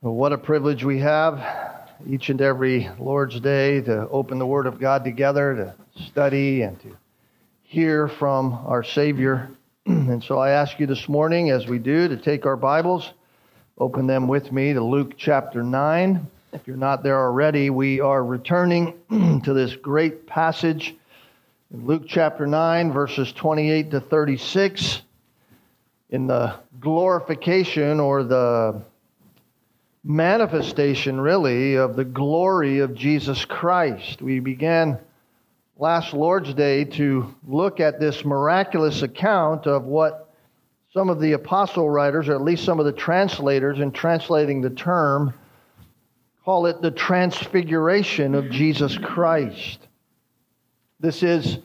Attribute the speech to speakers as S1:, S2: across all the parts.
S1: Well, what a privilege we have each and every Lord's Day to open the Word of God together, to study and to hear from our Savior. and so I ask you this morning, as we do, to take our Bibles, open them with me to Luke chapter 9. If you're not there already, we are returning to this great passage in Luke chapter 9, verses 28 to 36, in the glorification or the manifestation, really, of the glory of Jesus Christ. We began last Lord's Day to look at this miraculous account of what some of the apostle writers, or at least some of the translators, in translating the term, call it the transfiguration of Jesus Christ. This is,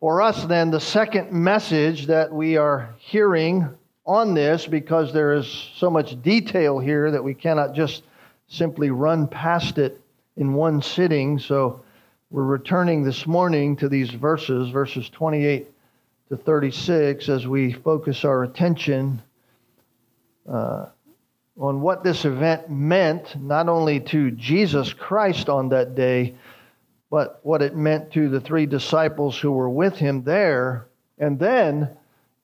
S1: for us, then, the second message that we are hearing on this because there is so much detail here that we cannot just simply run past it in one sitting. So we're returning this morning to these verses, verses 28 to 36, as we focus our attention uh, on what this event meant, not only to Jesus Christ on that day, but what it meant to the three disciples who were with him there. And then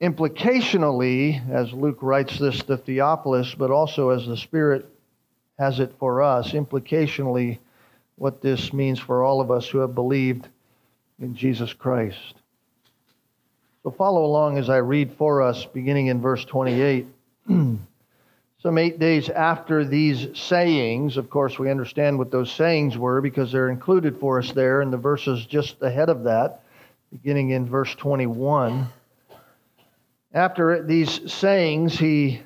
S1: implicationally, as Luke writes this to Theophilus, but also as the Spirit has it for us, implicationally, what this means for all of us who have believed in Jesus Christ. So follow along as I read for us, beginning in verse 28. Some eight days after these sayings, of course, we understand what those sayings were because they're included for us there in the verses just ahead of that, beginning in verse 21. After these sayings, he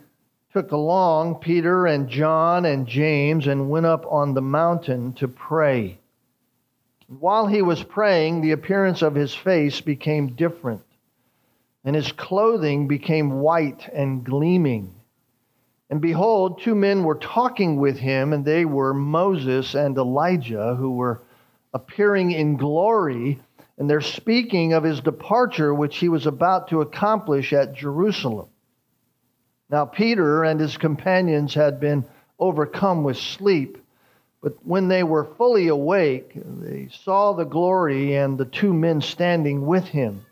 S1: took along Peter and John and James and went up on the mountain to pray. While he was praying, the appearance of his face became different, and his clothing became white and gleaming. And behold, two men were talking with him, and they were Moses and Elijah, who were appearing in glory and they're speaking of his departure, which he was about to accomplish at Jerusalem. Now, Peter and his companions had been overcome with sleep, but when they were fully awake, they saw the glory and the two men standing with him.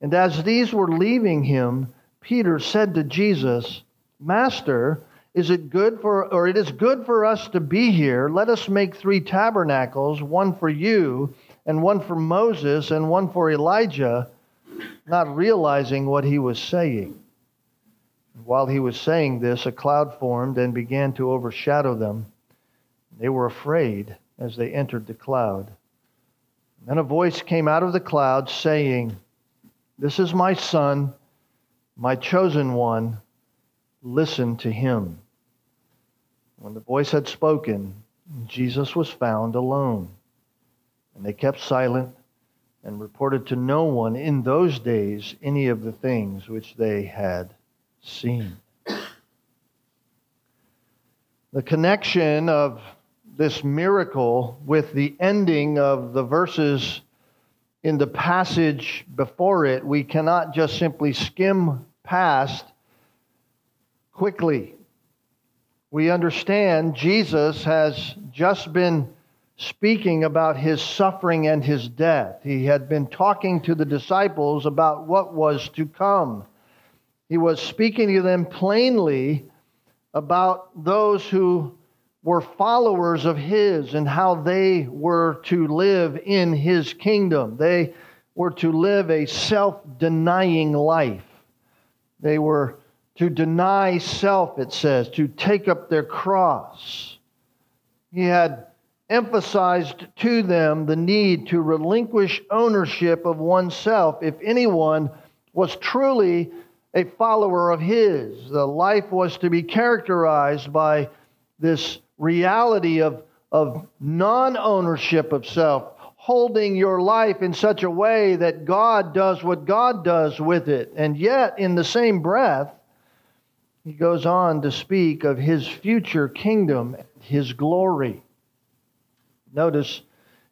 S1: And as these were leaving him, Peter said to Jesus, Master, is it good for or it is good for us to be here let us make three tabernacles one for you and one for Moses and one for Elijah, not realizing what he was saying. While he was saying this, a cloud formed and began to overshadow them. They were afraid as they entered the cloud. Then a voice came out of the cloud saying, This is my son, my chosen one. Listen to him. When the voice had spoken, Jesus was found alone. And they kept silent and reported to no one in those days any of the things which they had seen. The connection of this miracle with the ending of the verses in the passage before it, we cannot just simply skim past quickly. We understand Jesus has just been speaking about his suffering and his death. He had been talking to the disciples about what was to come. He was speaking to them plainly about those who were followers of his and how they were to live in his kingdom. They were to live a self denying life. They were to deny self, it says, to take up their cross. He had emphasized to them the need to relinquish ownership of oneself if anyone was truly a follower of his. The life was to be characterized by this reality of, of non ownership of self, holding your life in such a way that God does what God does with it. And yet, in the same breath, he goes on to speak of his future kingdom, his glory. Notice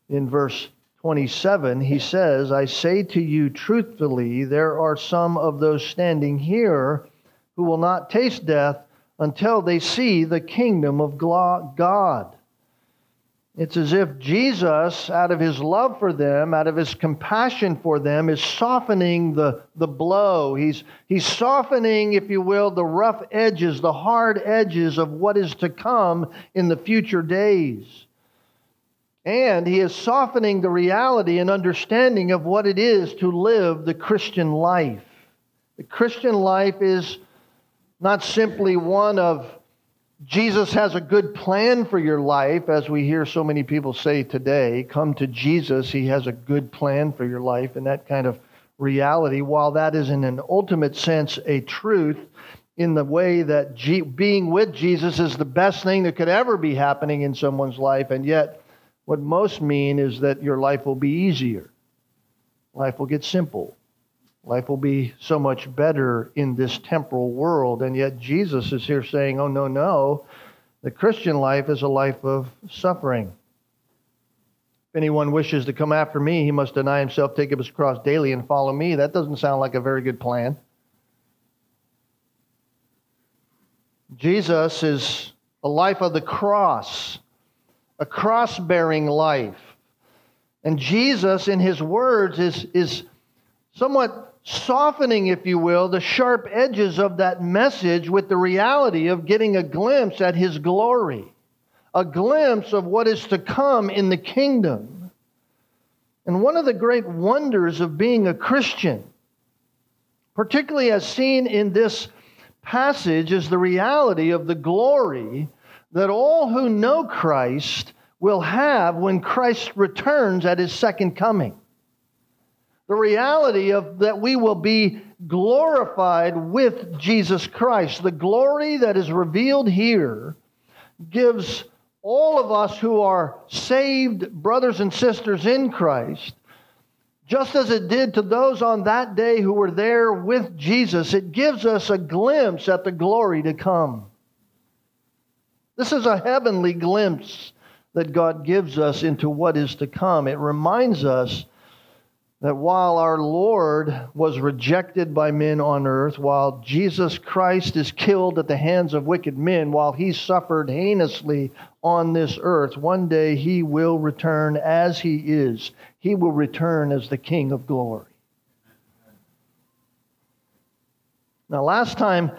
S1: in verse 27, he says, I say to you truthfully, there are some of those standing here who will not taste death until they see the kingdom of God. It's as if Jesus, out of his love for them, out of his compassion for them, is softening the, the blow. He's, he's softening, if you will, the rough edges, the hard edges of what is to come in the future days. And he is softening the reality and understanding of what it is to live the Christian life. The Christian life is not simply one of Jesus has a good plan for your life, as we hear so many people say today. Come to Jesus, He has a good plan for your life, and that kind of reality, while that is in an ultimate sense a truth, in the way that G- being with Jesus is the best thing that could ever be happening in someone's life, and yet what most mean is that your life will be easier. Life will get simple. Life will be so much better in this temporal world. And yet Jesus is here saying, oh, no, no. The Christian life is a life of suffering. If anyone wishes to come after me, he must deny himself, take up his cross daily, and follow me. That doesn't sound like a very good plan. Jesus is a life of the cross, a cross bearing life. And Jesus, in his words, is, is somewhat softening, if you will, the sharp edges of that message with the reality of getting a glimpse at his glory, a glimpse of what is to come in the kingdom. And one of the great wonders of being a Christian, particularly as seen in this passage, is the reality of the glory that all who know Christ will have when Christ returns at his second coming the reality of that we will be glorified with Jesus Christ. The glory that is revealed here gives all of us who are saved brothers and sisters in Christ, just as it did to those on that day who were there with Jesus, it gives us a glimpse at the glory to come. This is a heavenly glimpse that God gives us into what is to come. It reminds us that while our Lord was rejected by men on earth, while Jesus Christ is killed at the hands of wicked men, while he suffered heinously on this earth, one day he will return as he is. He will return as the King of glory. Now, last time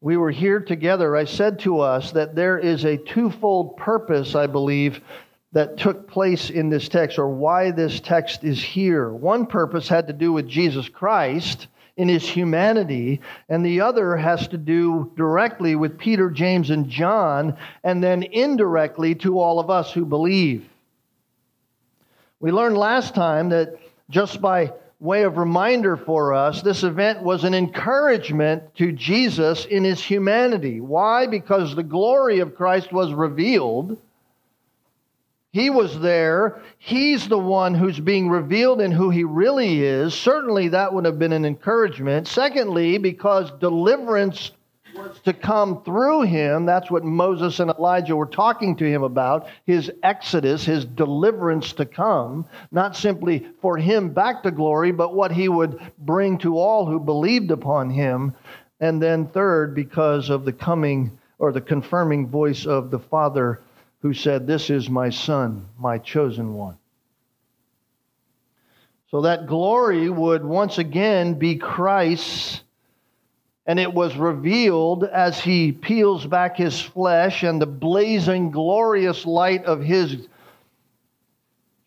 S1: we were here together, I said to us that there is a twofold purpose, I believe, that took place in this text or why this text is here. One purpose had to do with Jesus Christ in his humanity, and the other has to do directly with Peter, James, and John, and then indirectly to all of us who believe. We learned last time that just by way of reminder for us, this event was an encouragement to Jesus in his humanity. Why? Because the glory of Christ was revealed he was there. He's the one who's being revealed in who he really is. Certainly, that would have been an encouragement. Secondly, because deliverance was to come through him. That's what Moses and Elijah were talking to him about his exodus, his deliverance to come. Not simply for him back to glory, but what he would bring to all who believed upon him. And then, third, because of the coming or the confirming voice of the Father who said, This is my son, my chosen one. So that glory would once again be Christ's, and it was revealed as he peels back his flesh, and the blazing, glorious light of his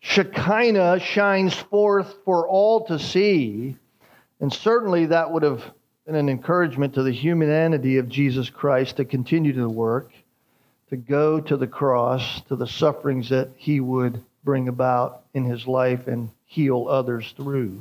S1: Shekinah shines forth for all to see. And certainly that would have been an encouragement to the humanity of Jesus Christ to continue to work to go to the cross, to the sufferings that he would bring about in his life and heal others through.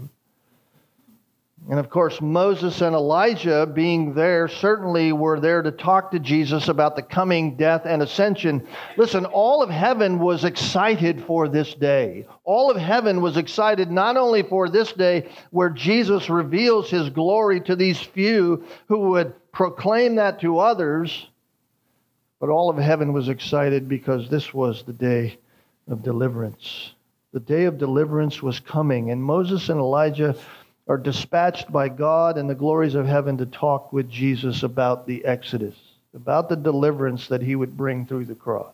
S1: And of course, Moses and Elijah, being there, certainly were there to talk to Jesus about the coming death and ascension. Listen, all of heaven was excited for this day. All of heaven was excited not only for this day where Jesus reveals his glory to these few who would proclaim that to others, but all of heaven was excited because this was the day of deliverance. The day of deliverance was coming, and Moses and Elijah are dispatched by God and the glories of heaven to talk with Jesus about the Exodus. about the deliverance that he would bring through the cross.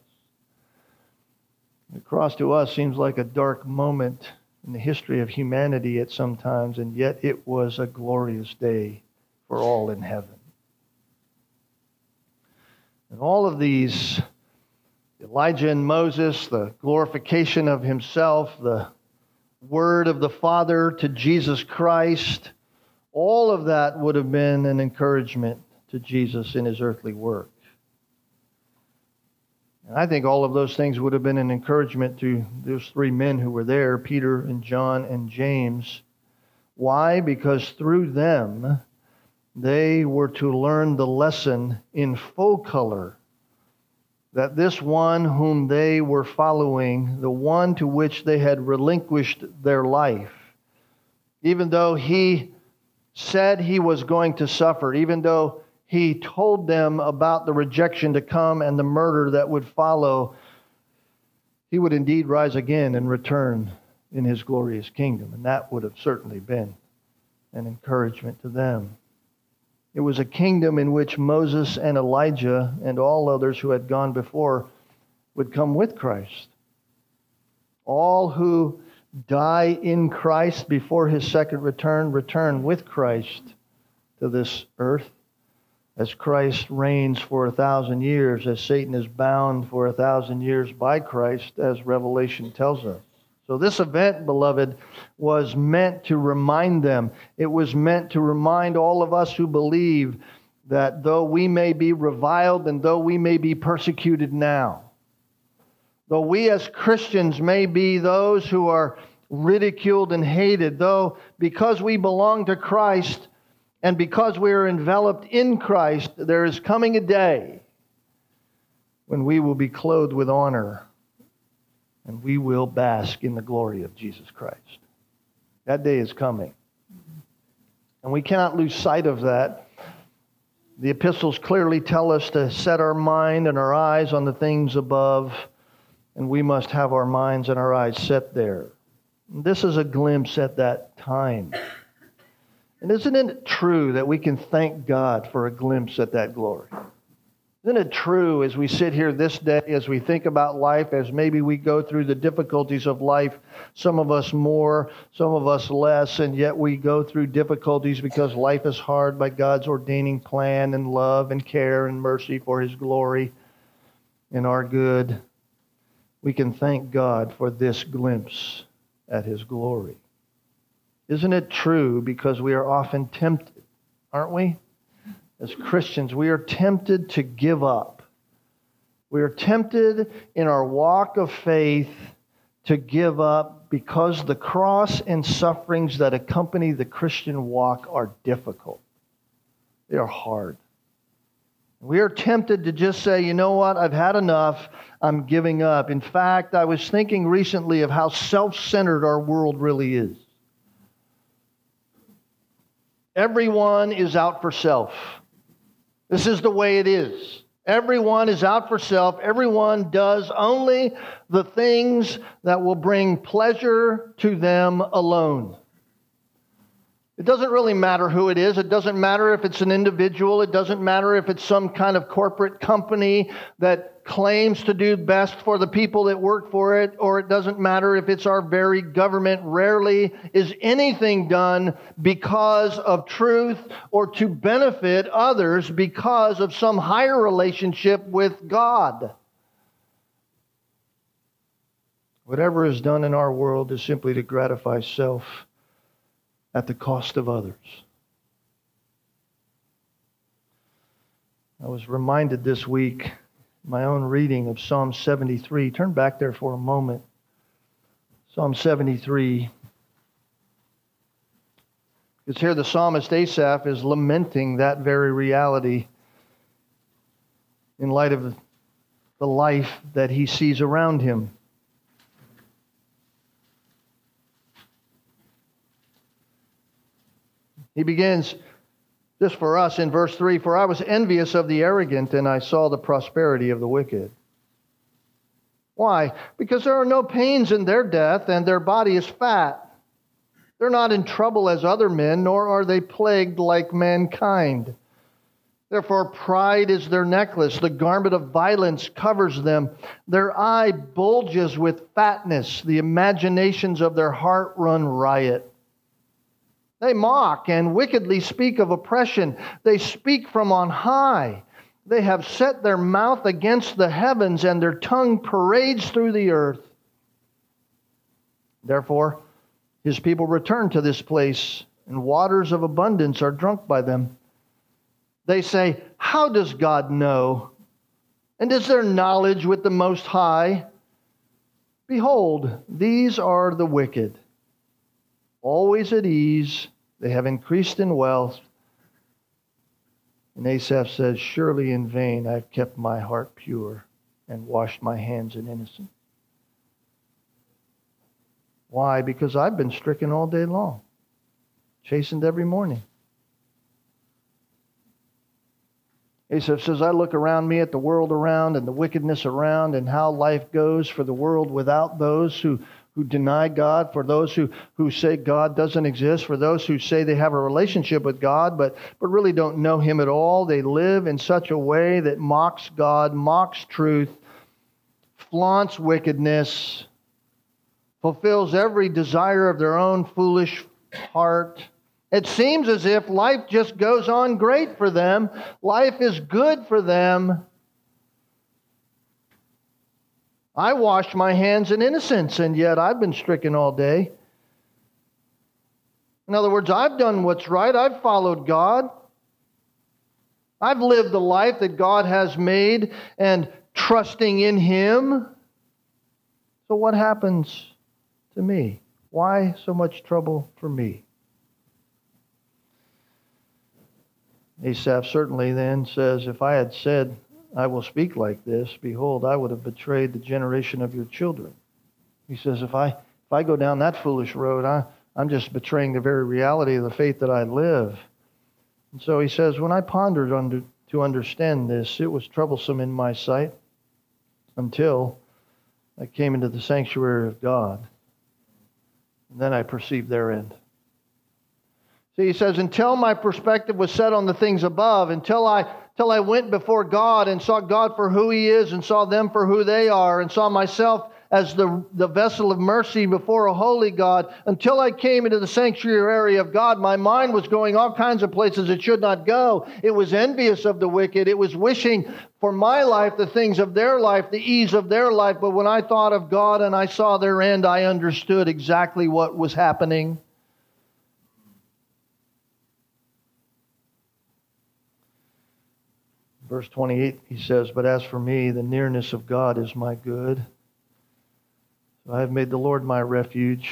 S1: The cross to us seems like a dark moment in the history of humanity at some times, and yet it was a glorious day for all in heaven. And all of these Elijah and Moses, the glorification of himself, the word of the Father to Jesus Christ, all of that would have been an encouragement to Jesus in his earthly work. And I think all of those things would have been an encouragement to those three men who were there Peter and John and James. Why? Because through them, they were to learn the lesson in full color that this one whom they were following, the one to which they had relinquished their life, even though he said he was going to suffer, even though he told them about the rejection to come and the murder that would follow, he would indeed rise again and return in his glorious kingdom. And that would have certainly been an encouragement to them. It was a kingdom in which Moses and Elijah and all others who had gone before would come with Christ. All who die in Christ before his second return return with Christ to this earth as Christ reigns for a thousand years, as Satan is bound for a thousand years by Christ, as Revelation tells us. So, this event, beloved, was meant to remind them. It was meant to remind all of us who believe that though we may be reviled and though we may be persecuted now, though we as Christians may be those who are ridiculed and hated, though because we belong to Christ, and because we are enveloped in Christ, there is coming a day when we will be clothed with honor and we will bask in the glory of Jesus Christ. That day is coming. And we cannot lose sight of that. The epistles clearly tell us to set our mind and our eyes on the things above, and we must have our minds and our eyes set there. This is a glimpse at that time. And isn't it true that we can thank God for a glimpse at that glory? Isn't it true as we sit here this day, as we think about life, as maybe we go through the difficulties of life, some of us more, some of us less, and yet we go through difficulties because life is hard by God's ordaining plan and love and care and mercy for His glory and our good? We can thank God for this glimpse at His glory. Isn't it true? Because we are often tempted, aren't we? As Christians, we are tempted to give up. We are tempted in our walk of faith to give up because the cross and sufferings that accompany the Christian walk are difficult. They are hard. We are tempted to just say, you know what, I've had enough, I'm giving up. In fact, I was thinking recently of how self centered our world really is. Everyone is out for self. This is the way it is. Everyone is out for self. Everyone does only the things that will bring pleasure to them alone. It doesn't really matter who it is. It doesn't matter if it's an individual. It doesn't matter if it's some kind of corporate company that claims to do best for the people that work for it, or it doesn't matter if it's our very government. Rarely is anything done because of truth or to benefit others because of some higher relationship with God. Whatever is done in our world is simply to gratify self at the cost of others. I was reminded this week, my own reading of Psalm 73. Turn back there for a moment. Psalm 73. Because here the psalmist Asaph is lamenting that very reality in light of the life that he sees around him. He begins this for us in verse 3 For I was envious of the arrogant, and I saw the prosperity of the wicked. Why? Because there are no pains in their death, and their body is fat. They're not in trouble as other men, nor are they plagued like mankind. Therefore, pride is their necklace. The garment of violence covers them. Their eye bulges with fatness. The imaginations of their heart run riot. They mock and wickedly speak of oppression. They speak from on high. They have set their mouth against the heavens, and their tongue parades through the earth. Therefore, his people return to this place, and waters of abundance are drunk by them. They say, How does God know? And is there knowledge with the Most High? Behold, these are the wicked, always at ease. They have increased in wealth. And Asaph says, Surely in vain I've kept my heart pure and washed my hands in innocence. Why? Because I've been stricken all day long, chastened every morning. Asaph says, I look around me at the world around and the wickedness around and how life goes for the world without those who, who deny God, for those who, who say God doesn't exist, for those who say they have a relationship with God but, but really don't know Him at all. They live in such a way that mocks God, mocks truth, flaunts wickedness, fulfills every desire of their own foolish heart it seems as if life just goes on great for them. Life is good for them. I washed my hands in innocence, and yet I've been stricken all day. In other words, I've done what's right. I've followed God. I've lived the life that God has made and trusting in Him. So, what happens to me? Why so much trouble for me? Asaph certainly then says, If I had said, I will speak like this, behold, I would have betrayed the generation of your children. He says, If I, if I go down that foolish road, I, I'm just betraying the very reality of the faith that I live. And so he says, When I pondered under, to understand this, it was troublesome in my sight until I came into the sanctuary of God. And then I perceived their end. See, he says, until my perspective was set on the things above, until I, until I went before God and saw God for who he is and saw them for who they are and saw myself as the, the vessel of mercy before a holy God, until I came into the sanctuary of God, my mind was going all kinds of places it should not go. It was envious of the wicked. It was wishing for my life the things of their life, the ease of their life. But when I thought of God and I saw their end, I understood exactly what was happening. Verse 28, he says, But as for me, the nearness of God is my good. So I have made the Lord my refuge,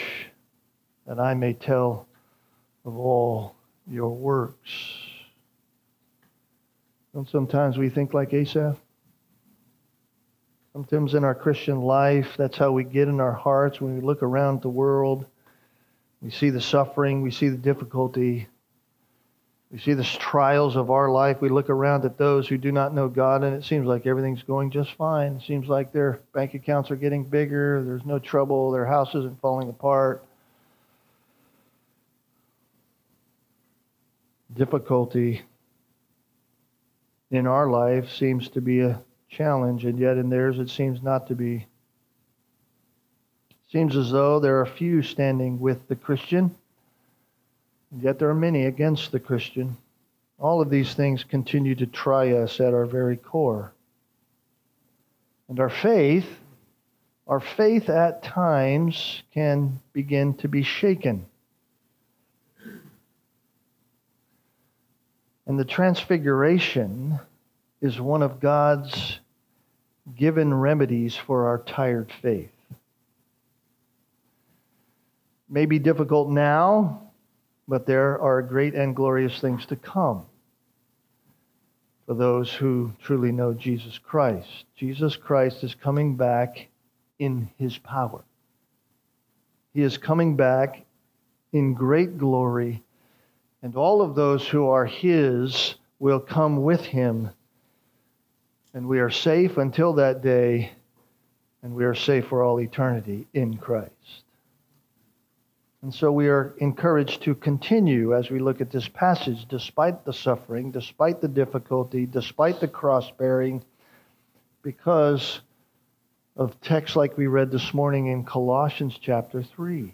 S1: that I may tell of all your works. And sometimes we think like Asaph? Sometimes in our Christian life, that's how we get in our hearts when we look around the world. We see the suffering, we see the difficulty, we see the trials of our life. We look around at those who do not know God, and it seems like everything's going just fine. It seems like their bank accounts are getting bigger. There's no trouble. Their house isn't falling apart. Difficulty in our life seems to be a challenge, and yet in theirs it seems not to be. Seems as though there are few standing with the Christian Yet there are many against the Christian. All of these things continue to try us at our very core. And our faith, our faith at times can begin to be shaken. And the transfiguration is one of God's given remedies for our tired faith. May be difficult now, but there are great and glorious things to come for those who truly know Jesus Christ. Jesus Christ is coming back in his power. He is coming back in great glory, and all of those who are his will come with him. And we are safe until that day, and we are safe for all eternity in Christ. And so we are encouraged to continue as we look at this passage, despite the suffering, despite the difficulty, despite the cross bearing, because of texts like we read this morning in Colossians chapter 3.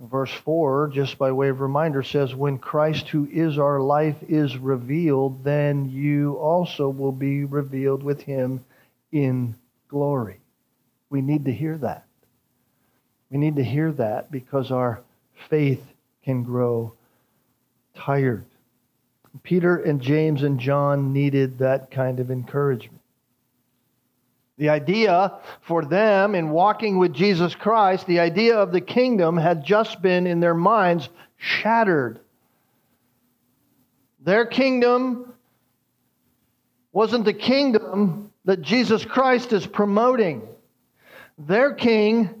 S1: Verse 4, just by way of reminder, says, When Christ, who is our life, is revealed, then you also will be revealed with him in glory. We need to hear that. We need to hear that because our faith can grow tired. Peter and James and John needed that kind of encouragement. The idea for them in walking with Jesus Christ, the idea of the kingdom had just been in their minds shattered. Their kingdom wasn't the kingdom that Jesus Christ is promoting. Their king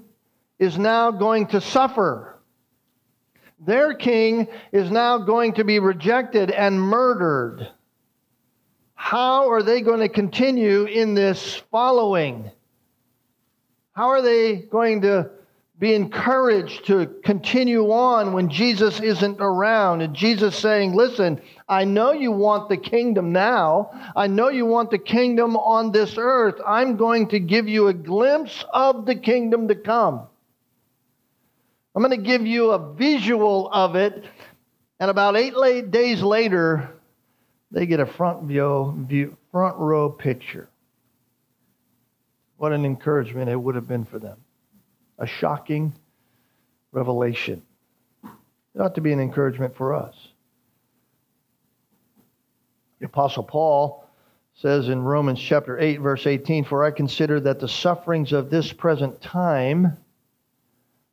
S1: is now going to suffer. Their king is now going to be rejected and murdered. How are they going to continue in this following? How are they going to be encouraged to continue on when Jesus isn't around? And Jesus saying, Listen, I know you want the kingdom now. I know you want the kingdom on this earth. I'm going to give you a glimpse of the kingdom to come. I'm going to give you a visual of it. And about eight days later, they get a front view, view, front row picture. What an encouragement it would have been for them. A shocking revelation. It ought to be an encouragement for us. The Apostle Paul says in Romans chapter 8, verse 18, For I consider that the sufferings of this present time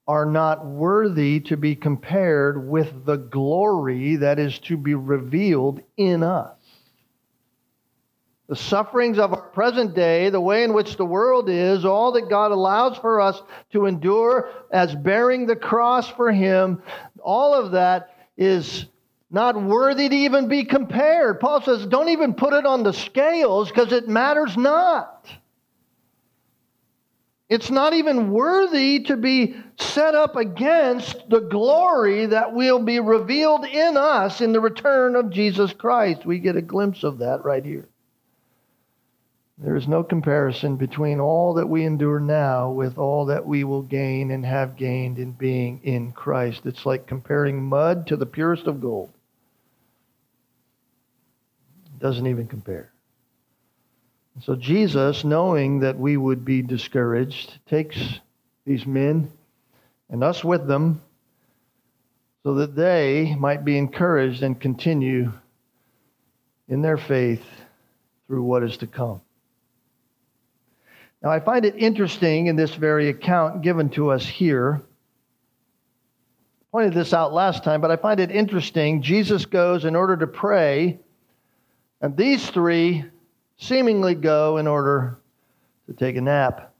S1: are not worthy to be compared with the glory that is to be revealed in us. The sufferings of our present day, the way in which the world is, all that God allows for us to endure as bearing the cross for Him, all of that is not worthy to even be compared. Paul says, don't even put it on the scales because it matters not. It's not even worthy to be set up against the glory that will be revealed in us in the return of Jesus Christ. We get a glimpse of that right here. There is no comparison between all that we endure now with all that we will gain and have gained in being in Christ. It's like comparing mud to the purest of gold. It doesn't even compare. So Jesus, knowing that we would be discouraged, takes these men and us with them so that they might be encouraged and continue in their faith through what is to come. Now, I find it interesting in this very account given to us here. I pointed this out last time, but I find it interesting. Jesus goes in order to pray, and these three seemingly go in order to take a nap.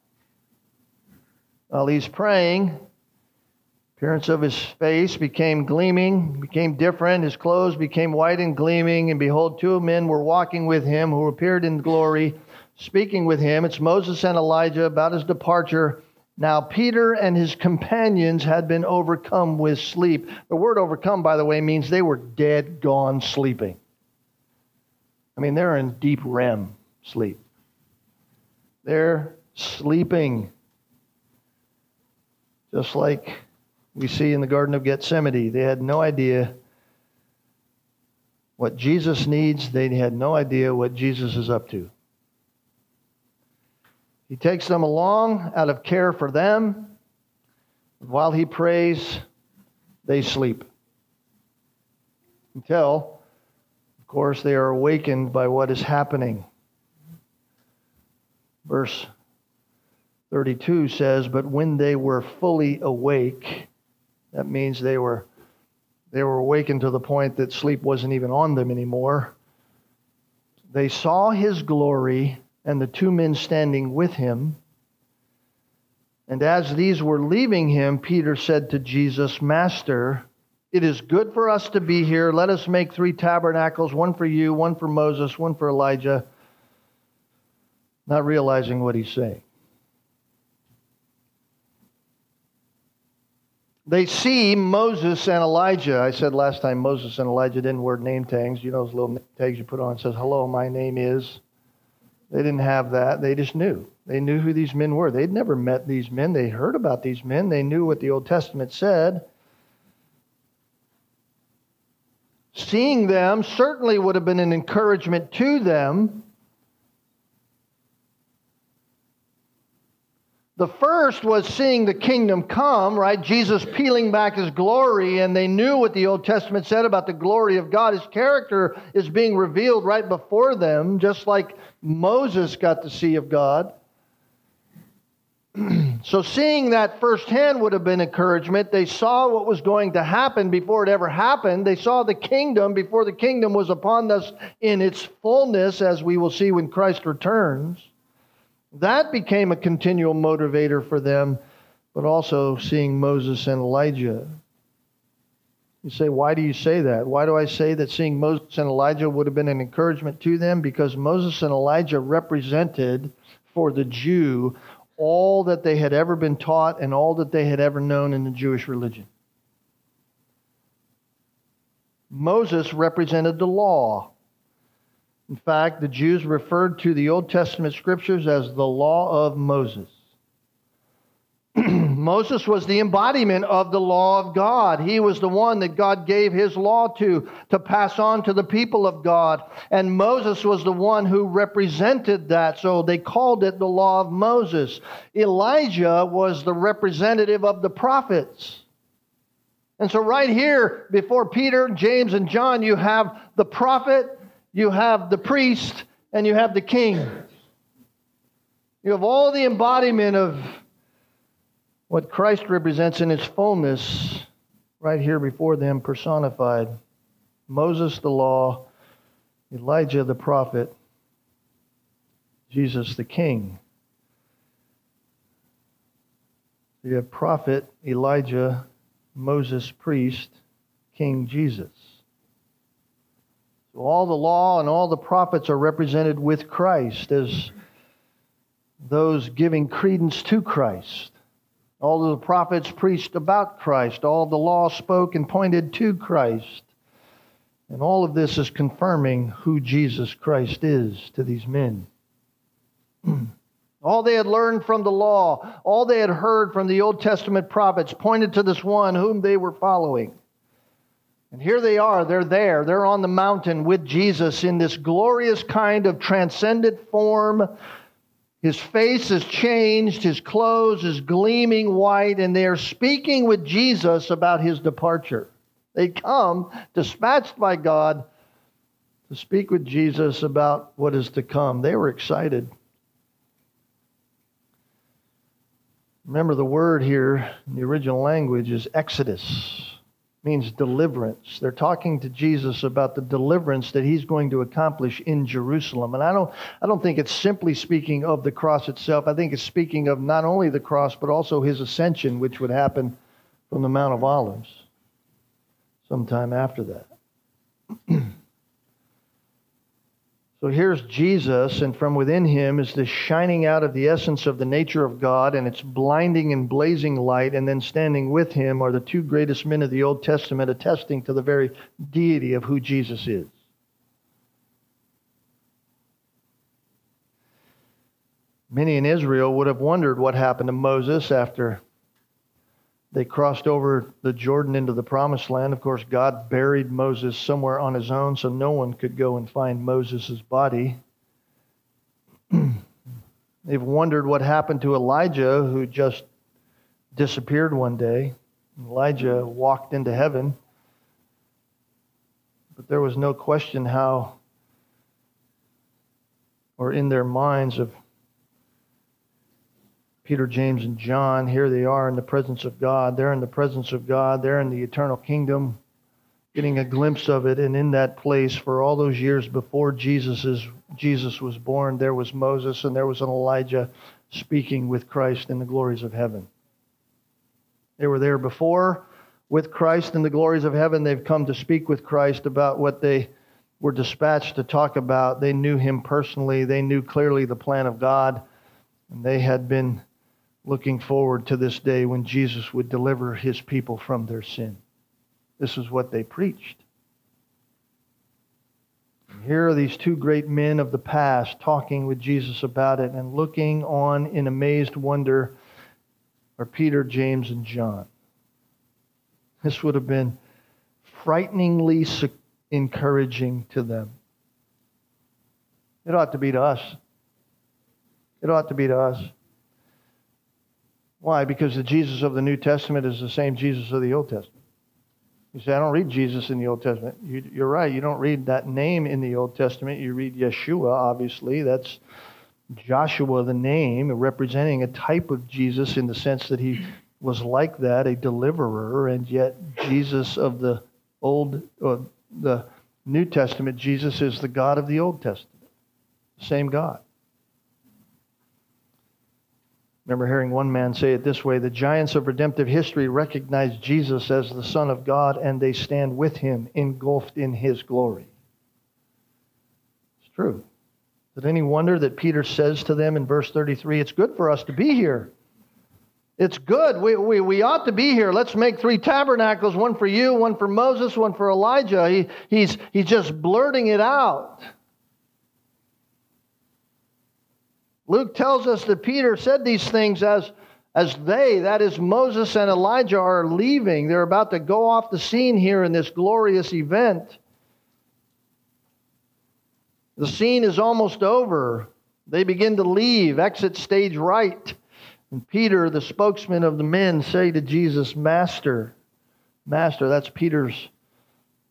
S1: While he's praying, appearance of his face became gleaming, became different. His clothes became white and gleaming, and behold, two men were walking with him who appeared in glory, speaking with him. It's Moses and Elijah about his departure. Now, Peter and his companions had been overcome with sleep. The word overcome, by the way, means they were dead, gone, sleeping. I mean, they're in deep REM sleep. They're sleeping. Just like we see in the Garden of Gethsemane. They had no idea what Jesus needs, they had no idea what Jesus is up to. He takes them along out of care for them. While he prays, they sleep. Until of course, they are awakened by what is happening. Verse 32 says, But when they were fully awake, that means they were, they were awakened to the point that sleep wasn't even on them anymore. They saw his glory and the two men standing with him. And as these were leaving him, Peter said to Jesus, Master, it is good for us to be here. Let us make three tabernacles one for you, one for Moses, one for Elijah. Not realizing what he's saying. They see Moses and Elijah. I said last time Moses and Elijah didn't wear name tags. You know those little tags you put on says, Hello, my name is. They didn't have that. They just knew. They knew who these men were. They'd never met these men. They heard about these men. They knew what the Old Testament said. Seeing them certainly would have been an encouragement to them. The first was seeing the kingdom come, right? Jesus peeling back his glory, and they knew what the Old Testament said about the glory of God. His character is being revealed right before them, just like Moses got to see of God. so seeing that firsthand would have been encouragement. They saw what was going to happen before it ever happened. They saw the kingdom before the kingdom was upon us in its fullness, as we will see when Christ returns. That became a continual motivator for them, but also seeing Moses and Elijah. You say, why do you say that? Why do I say that seeing Moses and Elijah would have been an encouragement to them? Because Moses and Elijah represented for the Jew all that they had ever been taught and all that they had ever known in the Jewish religion. Moses represented the law. In fact, the Jews referred to the Old Testament scriptures as the law of Moses. Moses was the embodiment of the law of God. He was the one that God gave his law to, to pass on to the people of God. And Moses was the one who represented that. So they called it the law of Moses. Elijah was the representative of the prophets. And so, right here, before Peter, James, and John, you have the prophet you have the priest, and you have the king. You have all the embodiment of what Christ represents in its fullness right here before them, personified. Moses, the law, Elijah, the prophet, Jesus, the king. You have prophet, Elijah, Moses, priest, King Jesus. So All the law and all the prophets are represented with Christ as those giving credence to Christ. All of the prophets preached about Christ. All the law spoke and pointed to Christ. And all of this is confirming who Jesus Christ is to these men. all they had learned from the law, all they had heard from the Old Testament prophets pointed to this one whom they were following. And here they are, they're there, they're on the mountain with Jesus in this glorious kind of transcendent form. His face is changed, his clothes is gleaming white, and they are speaking with Jesus about his departure. They come, dispatched by God, to speak with Jesus about what is to come. They were excited. Remember, the word here in the original language is Exodus means deliverance. They're talking to Jesus about the deliverance that he's going to accomplish in Jerusalem. And I don't I don't think it's simply speaking of the cross itself. I think it's speaking of not only the cross but also his ascension which would happen from the Mount of Olives sometime after that. So here's Jesus, and from within him is this shining out of the essence of the nature of God, and it's blinding and blazing light. And then standing with him are the two greatest men of the Old Testament, attesting to the very deity of who Jesus is. Many in Israel would have wondered what happened to Moses after they crossed over the Jordan into the promised land. Of course, God buried Moses somewhere on his own, so no one could go and find Moses' body. They've wondered what happened to Elijah, who just disappeared one day. Elijah walked into heaven. But there was no question how, or in their minds, of Peter, James, and John, here they are in the presence of God. They're in the presence of God. They're in the eternal kingdom, getting a glimpse of it. And in that place, for all those years before Jesus's, Jesus was born, there was Moses and there was an Elijah speaking with Christ in the glories of heaven. They were there before with Christ in the glories of heaven. They've come to speak with Christ about what they were dispatched to talk about. They knew him personally, they knew clearly the plan of God, and they had been looking forward to this day when Jesus would deliver his people from their sin. This is what they preached. And here are these two great men of the past talking with Jesus about it and looking on in amazed wonder are Peter, James, and John. This would have been frighteningly encouraging to them. It ought to be to us. It ought to be to us. Why? Because the Jesus of the New Testament is the same Jesus of the Old Testament. You say, I don't read Jesus in the Old Testament. You, are right. You don't read that name in the Old Testament. You read Yeshua, obviously. That's Joshua, the name, representing a type of Jesus in the sense that he was like that, a deliverer, and yet Jesus of the Old, or the New Testament, Jesus is the God of the Old Testament. Same God. Remember hearing one man say it this way the giants of redemptive history recognize Jesus as the Son of God and they stand with him, engulfed in his glory. It's true. Is it any wonder that Peter says to them in verse 33 it's good for us to be here? It's good. We, we, we ought to be here. Let's make three tabernacles one for you, one for Moses, one for Elijah. He, he's, he's just blurting it out. Luke tells us that Peter said these things as, as they, that is Moses and Elijah, are leaving. They're about to go off the scene here in this glorious event. The scene is almost over. They begin to leave, exit stage right. And Peter, the spokesman of the men, say to Jesus, Master, Master, that's Peter's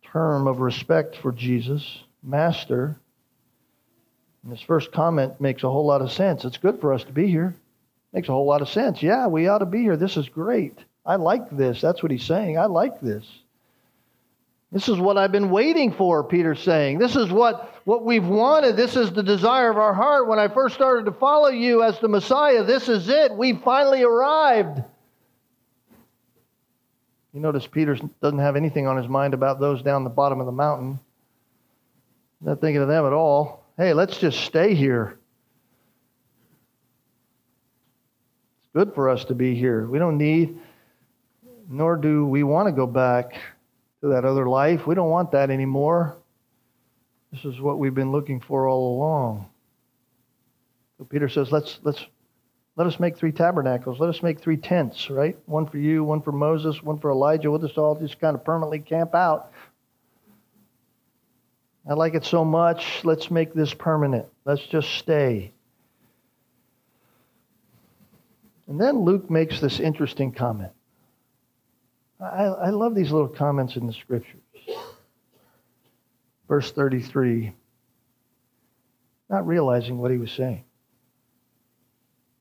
S1: term of respect for Jesus. Master, and his first comment makes a whole lot of sense. It's good for us to be here. Makes a whole lot of sense. Yeah, we ought to be here. This is great. I like this. That's what he's saying. I like this. This is what I've been waiting for, Peter's saying. This is what, what we've wanted. This is the desire of our heart. When I first started to follow you as the Messiah, this is it. We finally arrived. You notice Peter doesn't have anything on his mind about those down the bottom of the mountain. Not thinking of them at all hey, let's just stay here. It's good for us to be here. We don't need, nor do we want to go back to that other life. We don't want that anymore. This is what we've been looking for all along. So Peter says, let's, let's, let us make three tabernacles. Let us make three tents, right? One for you, one for Moses, one for Elijah. We'll just all just kind of permanently camp out I like it so much. Let's make this permanent. Let's just stay. And then Luke makes this interesting comment. I, I love these little comments in the scriptures. Verse 33, not realizing what he was saying.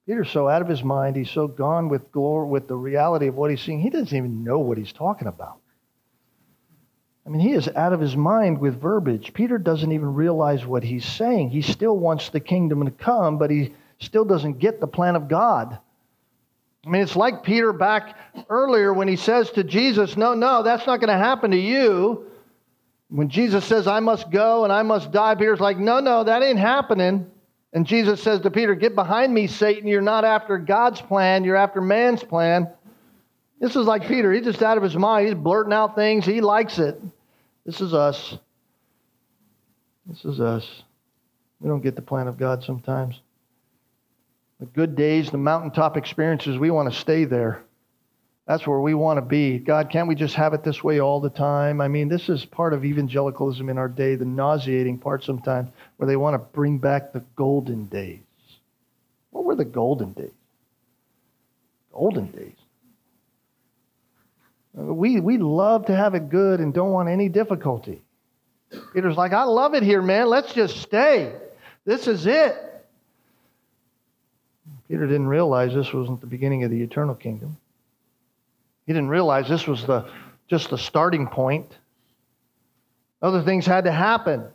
S1: Peter's so out of his mind, he's so gone with glory, with the reality of what he's seeing, he doesn't even know what he's talking about. I mean, he is out of his mind with verbiage. Peter doesn't even realize what he's saying. He still wants the kingdom to come, but he still doesn't get the plan of God. I mean, it's like Peter back earlier when he says to Jesus, No, no, that's not going to happen to you. When Jesus says, I must go and I must die, Peter's like, No, no, that ain't happening. And Jesus says to Peter, Get behind me, Satan. You're not after God's plan, you're after man's plan. This is like Peter. He's just out of his mind. He's blurting out things. He likes it. This is us. This is us. We don't get the plan of God sometimes. The good days, the mountaintop experiences, we want to stay there. That's where we want to be. God, can't we just have it this way all the time? I mean, this is part of evangelicalism in our day, the nauseating part sometimes, where they want to bring back the golden days. What were the golden days? Golden days. We, we love to have it good and don't want any difficulty. Peter's like, I love it here, man. Let's just stay. This is it. Peter didn't realize this wasn't the beginning of the eternal kingdom. He didn't realize this was the, just the starting point. Other things had to happen,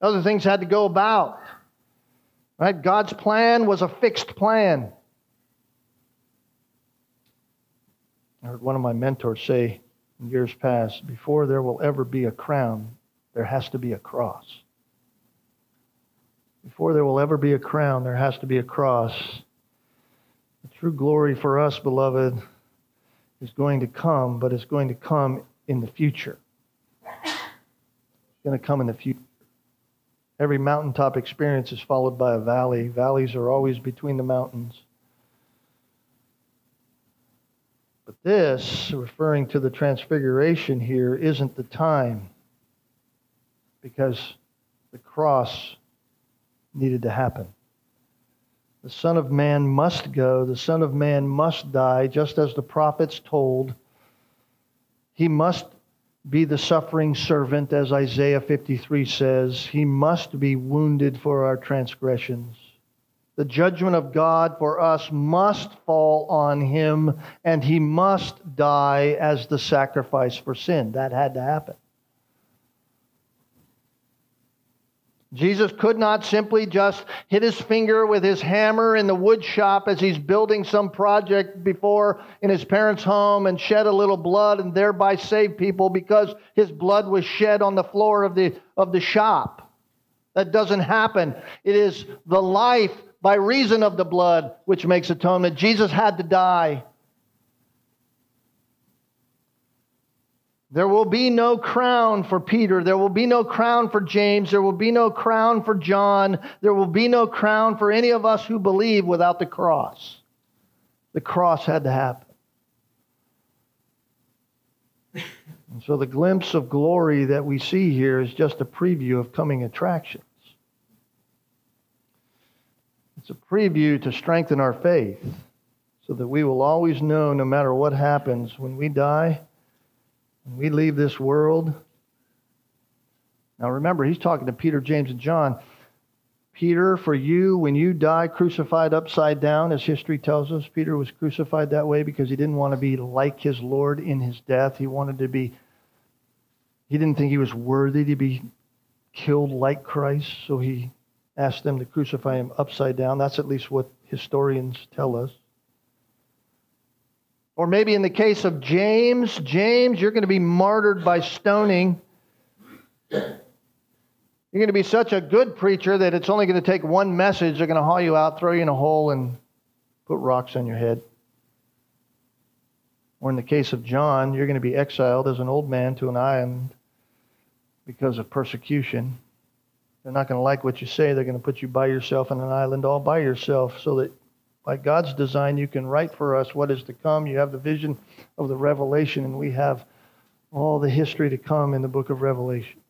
S1: other things had to go about. Right? God's plan was a fixed plan. I heard one of my mentors say in years past before there will ever be a crown, there has to be a cross. Before there will ever be a crown, there has to be a cross. The True glory for us, beloved, is going to come, but it's going to come in the future. It's going to come in the future. Every mountaintop experience is followed by a valley. Valleys are always between the mountains. But this, referring to the transfiguration here, isn't the time because the cross needed to happen. The Son of Man must go, the Son of Man must die, just as the prophets told. He must be the suffering servant, as Isaiah 53 says. He must be wounded for our transgressions. The judgment of God for us must fall on him, and he must die as the sacrifice for sin. That had to happen. Jesus could not simply just hit his finger with his hammer in the wood shop as he's building some project before in his parents' home and shed a little blood and thereby save people because his blood was shed on the floor of the, of the shop. That doesn't happen. It is the life by reason of the blood which makes atonement. Jesus had to die. There will be no crown for Peter. There will be no crown for James. There will be no crown for John. There will be no crown for any of us who believe without the cross. The cross had to happen. And so the glimpse of glory that we see here is just a preview of coming attractions. It's a preview to strengthen our faith so that we will always know, no matter what happens, when we die when we leave this world, now remember, he's talking to Peter, James, and John. Peter, for you, when you die crucified upside down, as history tells us, Peter was crucified that way because he didn't want to be like his Lord in his death. He wanted to be, he didn't think he was worthy to be killed like Christ, so he asked them to crucify him upside down. That's at least what historians tell us. Or maybe in the case of James, James, you're going to be martyred by stoning. You're going to be such a good preacher that it's only going to take one message. They're going to haul you out, throw you in a hole, and put rocks on your head. Or in the case of John, you're going to be exiled as an old man to an island because of persecution. They're not going to like what you say. They're going to put you by yourself on an island all by yourself so that by God's design, you can write for us what is to come. You have the vision of the revelation, and we have all the history to come in the book of Revelation.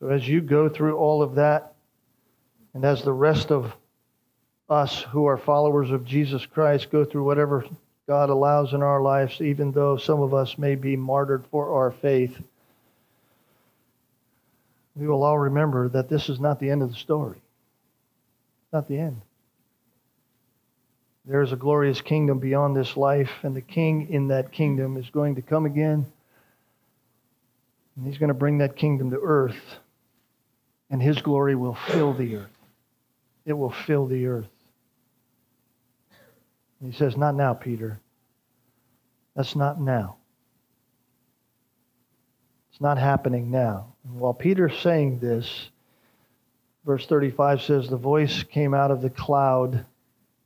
S1: So, as you go through all of that, and as the rest of us who are followers of Jesus Christ go through whatever God allows in our lives, even though some of us may be martyred for our faith, we will all remember that this is not the end of the story not the end. There is a glorious kingdom beyond this life, and the king in that kingdom is going to come again. And he's going to bring that kingdom to earth, and his glory will fill the earth. It will fill the earth. And he says, Not now, Peter. That's not now. Not happening now. And while Peter's saying this, Verse 35 says, The voice came out of the cloud.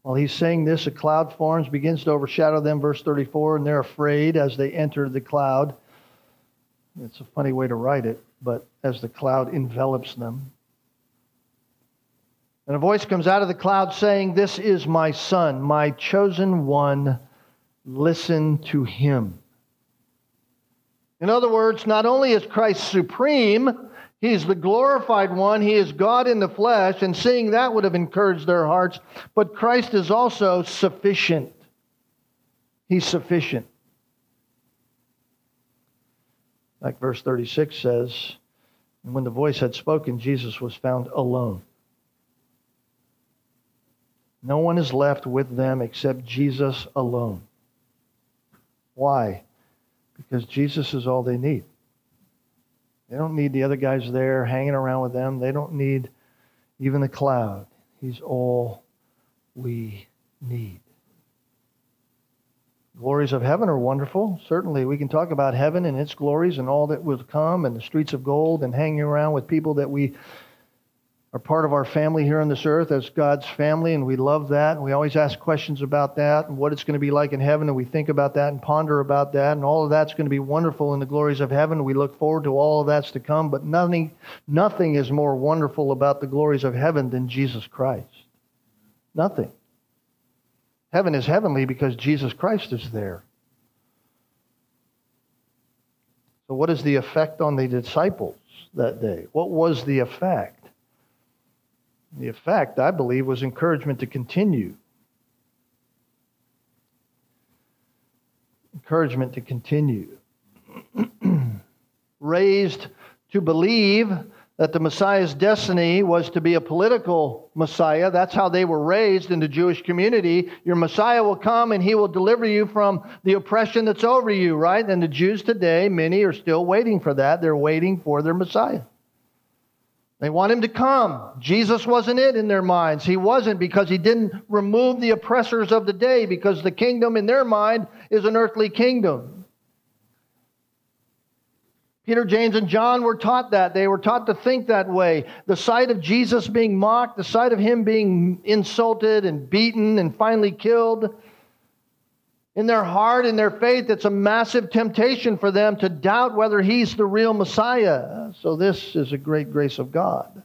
S1: While he's saying this, a cloud forms, begins to overshadow them. Verse 34, and they're afraid as they enter the cloud. It's a funny way to write it, but as the cloud envelops them. And a voice comes out of the cloud saying, This is my son, my chosen one. Listen to him. In other words, not only is Christ supreme, He's the glorified one. He is God in the flesh, and seeing that would have encouraged their hearts. But Christ is also sufficient. He's sufficient. Like verse 36 says, and when the voice had spoken, Jesus was found alone. No one is left with them except Jesus alone. Why? Because Jesus is all they need. They don't need the other guys there hanging around with them. They don't need even the cloud. He's all we need. Glories of heaven are wonderful. Certainly, we can talk about heaven and its glories and all that will come and the streets of gold and hanging around with people that we are part of our family here on this earth as God's family, and we love that. And we always ask questions about that and what it's going to be like in heaven, and we think about that and ponder about that, and all of that's going to be wonderful in the glories of heaven. We look forward to all of that's to come, but nothing, nothing is more wonderful about the glories of heaven than Jesus Christ. Nothing. Heaven is heavenly because Jesus Christ is there. So, what is the effect on the disciples that day? What was the effect? The effect, I believe, was encouragement to continue. Encouragement to continue. Raised to believe that the Messiah's destiny was to be a political Messiah. That's how they were raised in the Jewish community. Your Messiah will come and he will deliver you from the oppression that's over you, right? And the Jews today, many are still waiting for that. They're waiting for their Messiah. They want him to come. Jesus wasn't it in their minds. He wasn't because he didn't remove the oppressors of the day, because the kingdom in their mind is an earthly kingdom. Peter, James, and John were taught that. They were taught to think that way. The sight of Jesus being mocked, the sight of him being insulted and beaten and finally killed, in their heart, in their faith, it's a massive temptation for them to doubt whether he's the real Messiah. So, this is a great grace of God.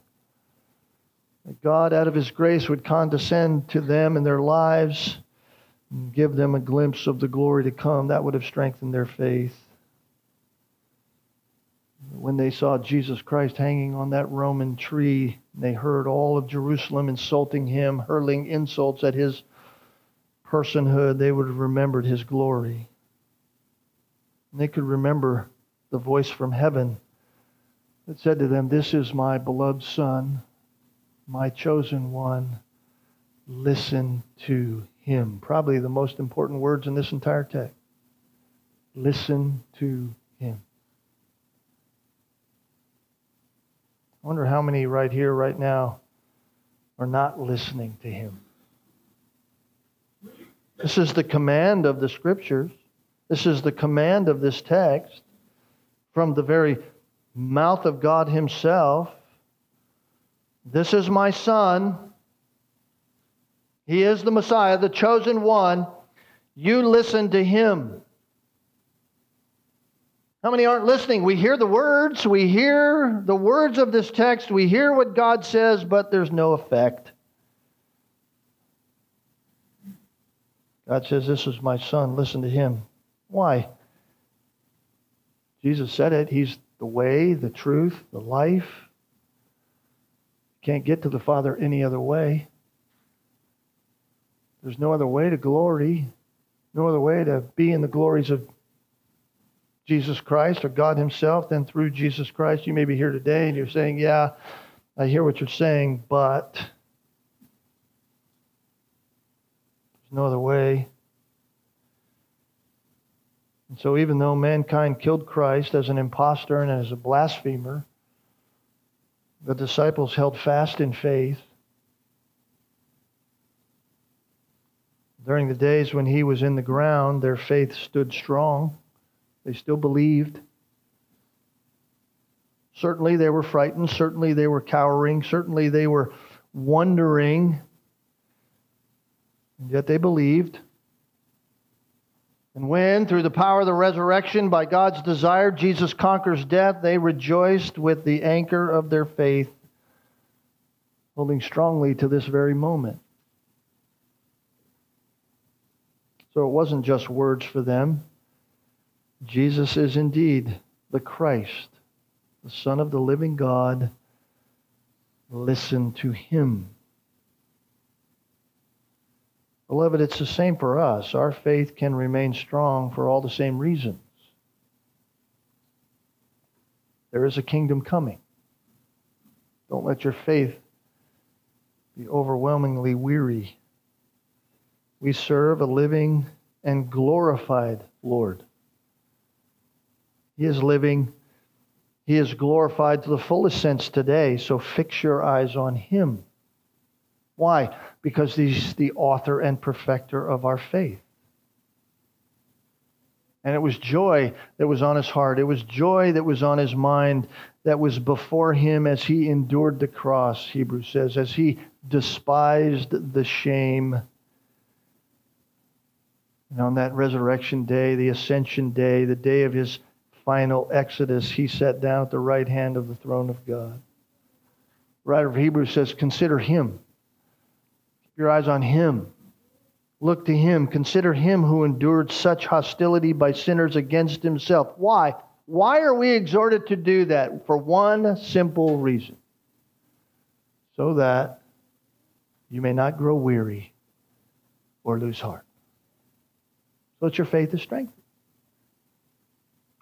S1: That God, out of his grace, would condescend to them in their lives and give them a glimpse of the glory to come. That would have strengthened their faith. When they saw Jesus Christ hanging on that Roman tree, they heard all of Jerusalem insulting him, hurling insults at his personhood, they would have remembered his glory. And they could remember the voice from heaven that said to them, This is my beloved Son, my chosen one. Listen to him. Probably the most important words in this entire text. Listen to him. I wonder how many right here, right now, are not listening to him. This is the command of the scriptures. This is the command of this text from the very mouth of God Himself. This is my Son. He is the Messiah, the chosen one. You listen to Him. How many aren't listening? We hear the words, we hear the words of this text, we hear what God says, but there's no effect. God says, This is my son. Listen to him. Why? Jesus said it. He's the way, the truth, the life. Can't get to the Father any other way. There's no other way to glory, no other way to be in the glories of Jesus Christ or God Himself than through Jesus Christ. You may be here today and you're saying, Yeah, I hear what you're saying, but no other way. And so, even though mankind killed Christ as an impostor and as a blasphemer, the disciples held fast in faith. During the days when he was in the ground, their faith stood strong. They still believed. Certainly they were frightened. Certainly they were cowering. Certainly they were wondering and yet they believed. And when, through the power of the resurrection, by God's desire, Jesus conquers death, they rejoiced with the anchor of their faith, holding strongly to this very moment. So it wasn't just words for them. Jesus is indeed the Christ, the Son of the living God. Listen to him. Beloved, it's the same for us. Our faith can remain strong for all the same reasons. There is a kingdom coming. Don't let your faith be overwhelmingly weary. We serve a living and glorified Lord. He is living, He is glorified to the fullest sense today, so fix your eyes on Him. Why? Because he's the author and perfecter of our faith. And it was joy that was on his heart. It was joy that was on his mind that was before him as he endured the cross, Hebrews says, as he despised the shame. And on that resurrection day, the ascension day, the day of his final exodus, he sat down at the right hand of the throne of God. The writer of Hebrews says, Consider him. Your eyes on him. Look to him. Consider him who endured such hostility by sinners against himself. Why? Why are we exhorted to do that? For one simple reason so that you may not grow weary or lose heart. So that your faith is strengthened.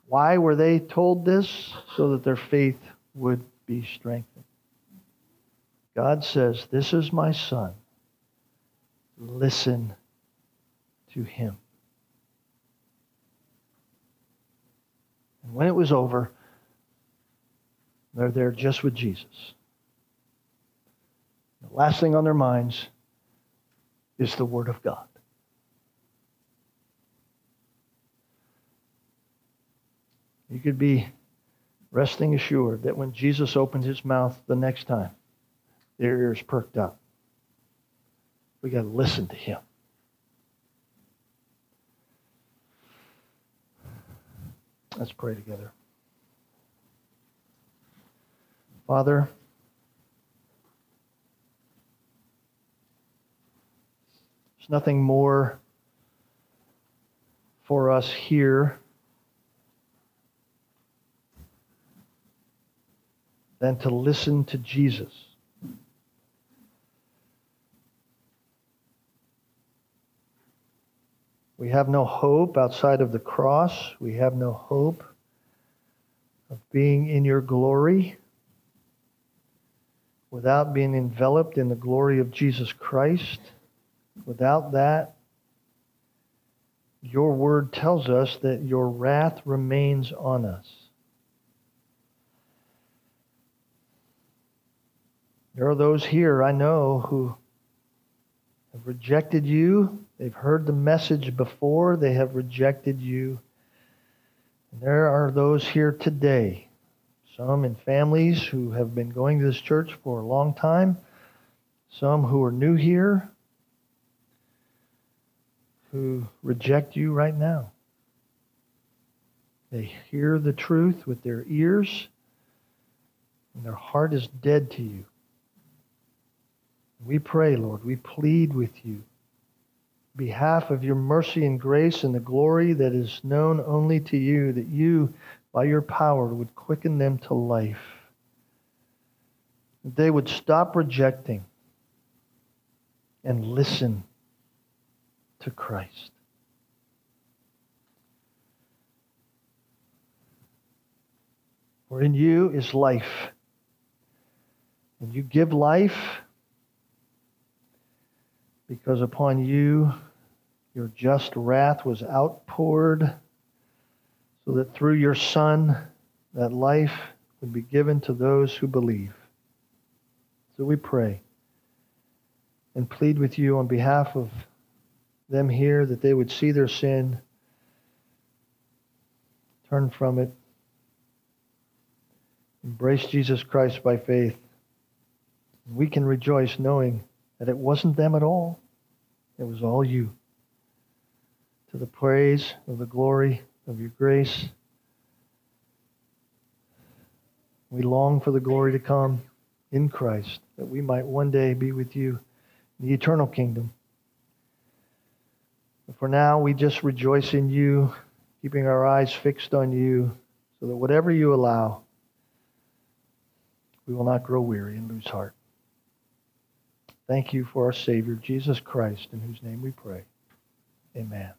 S1: Why were they told this? So that their faith would be strengthened. God says, This is my son. Listen to him. And when it was over, they're there just with Jesus. The last thing on their minds is the Word of God. You could be resting assured that when Jesus opened his mouth the next time, their ears perked up. We got to listen to him. Let's pray together. Father, there's nothing more for us here than to listen to Jesus. We have no hope outside of the cross. We have no hope of being in your glory without being enveloped in the glory of Jesus Christ. Without that, your word tells us that your wrath remains on us. There are those here I know who have rejected you They've heard the message before, they have rejected you. And there are those here today, some in families who have been going to this church for a long time, some who are new here, who reject you right now. They hear the truth with their ears, and their heart is dead to you. We pray, Lord, we plead with you behalf of your mercy and grace and the glory that is known only to you, that you, by your power, would quicken them to life. That they would stop rejecting and listen to Christ. For in you is life. And you give life because upon you your just wrath was outpoured so that through your Son that life would be given to those who believe. So we pray and plead with you on behalf of them here that they would see their sin, turn from it, embrace Jesus Christ by faith. We can rejoice knowing that it wasn't them at all, it was all you. To the praise of the glory of your grace. We long for the glory to come in Christ, that we might one day be with you in the eternal kingdom. But for now, we just rejoice in you, keeping our eyes fixed on you, so that whatever you allow, we will not grow weary and lose heart. Thank you for our Savior, Jesus Christ, in whose name we pray. Amen.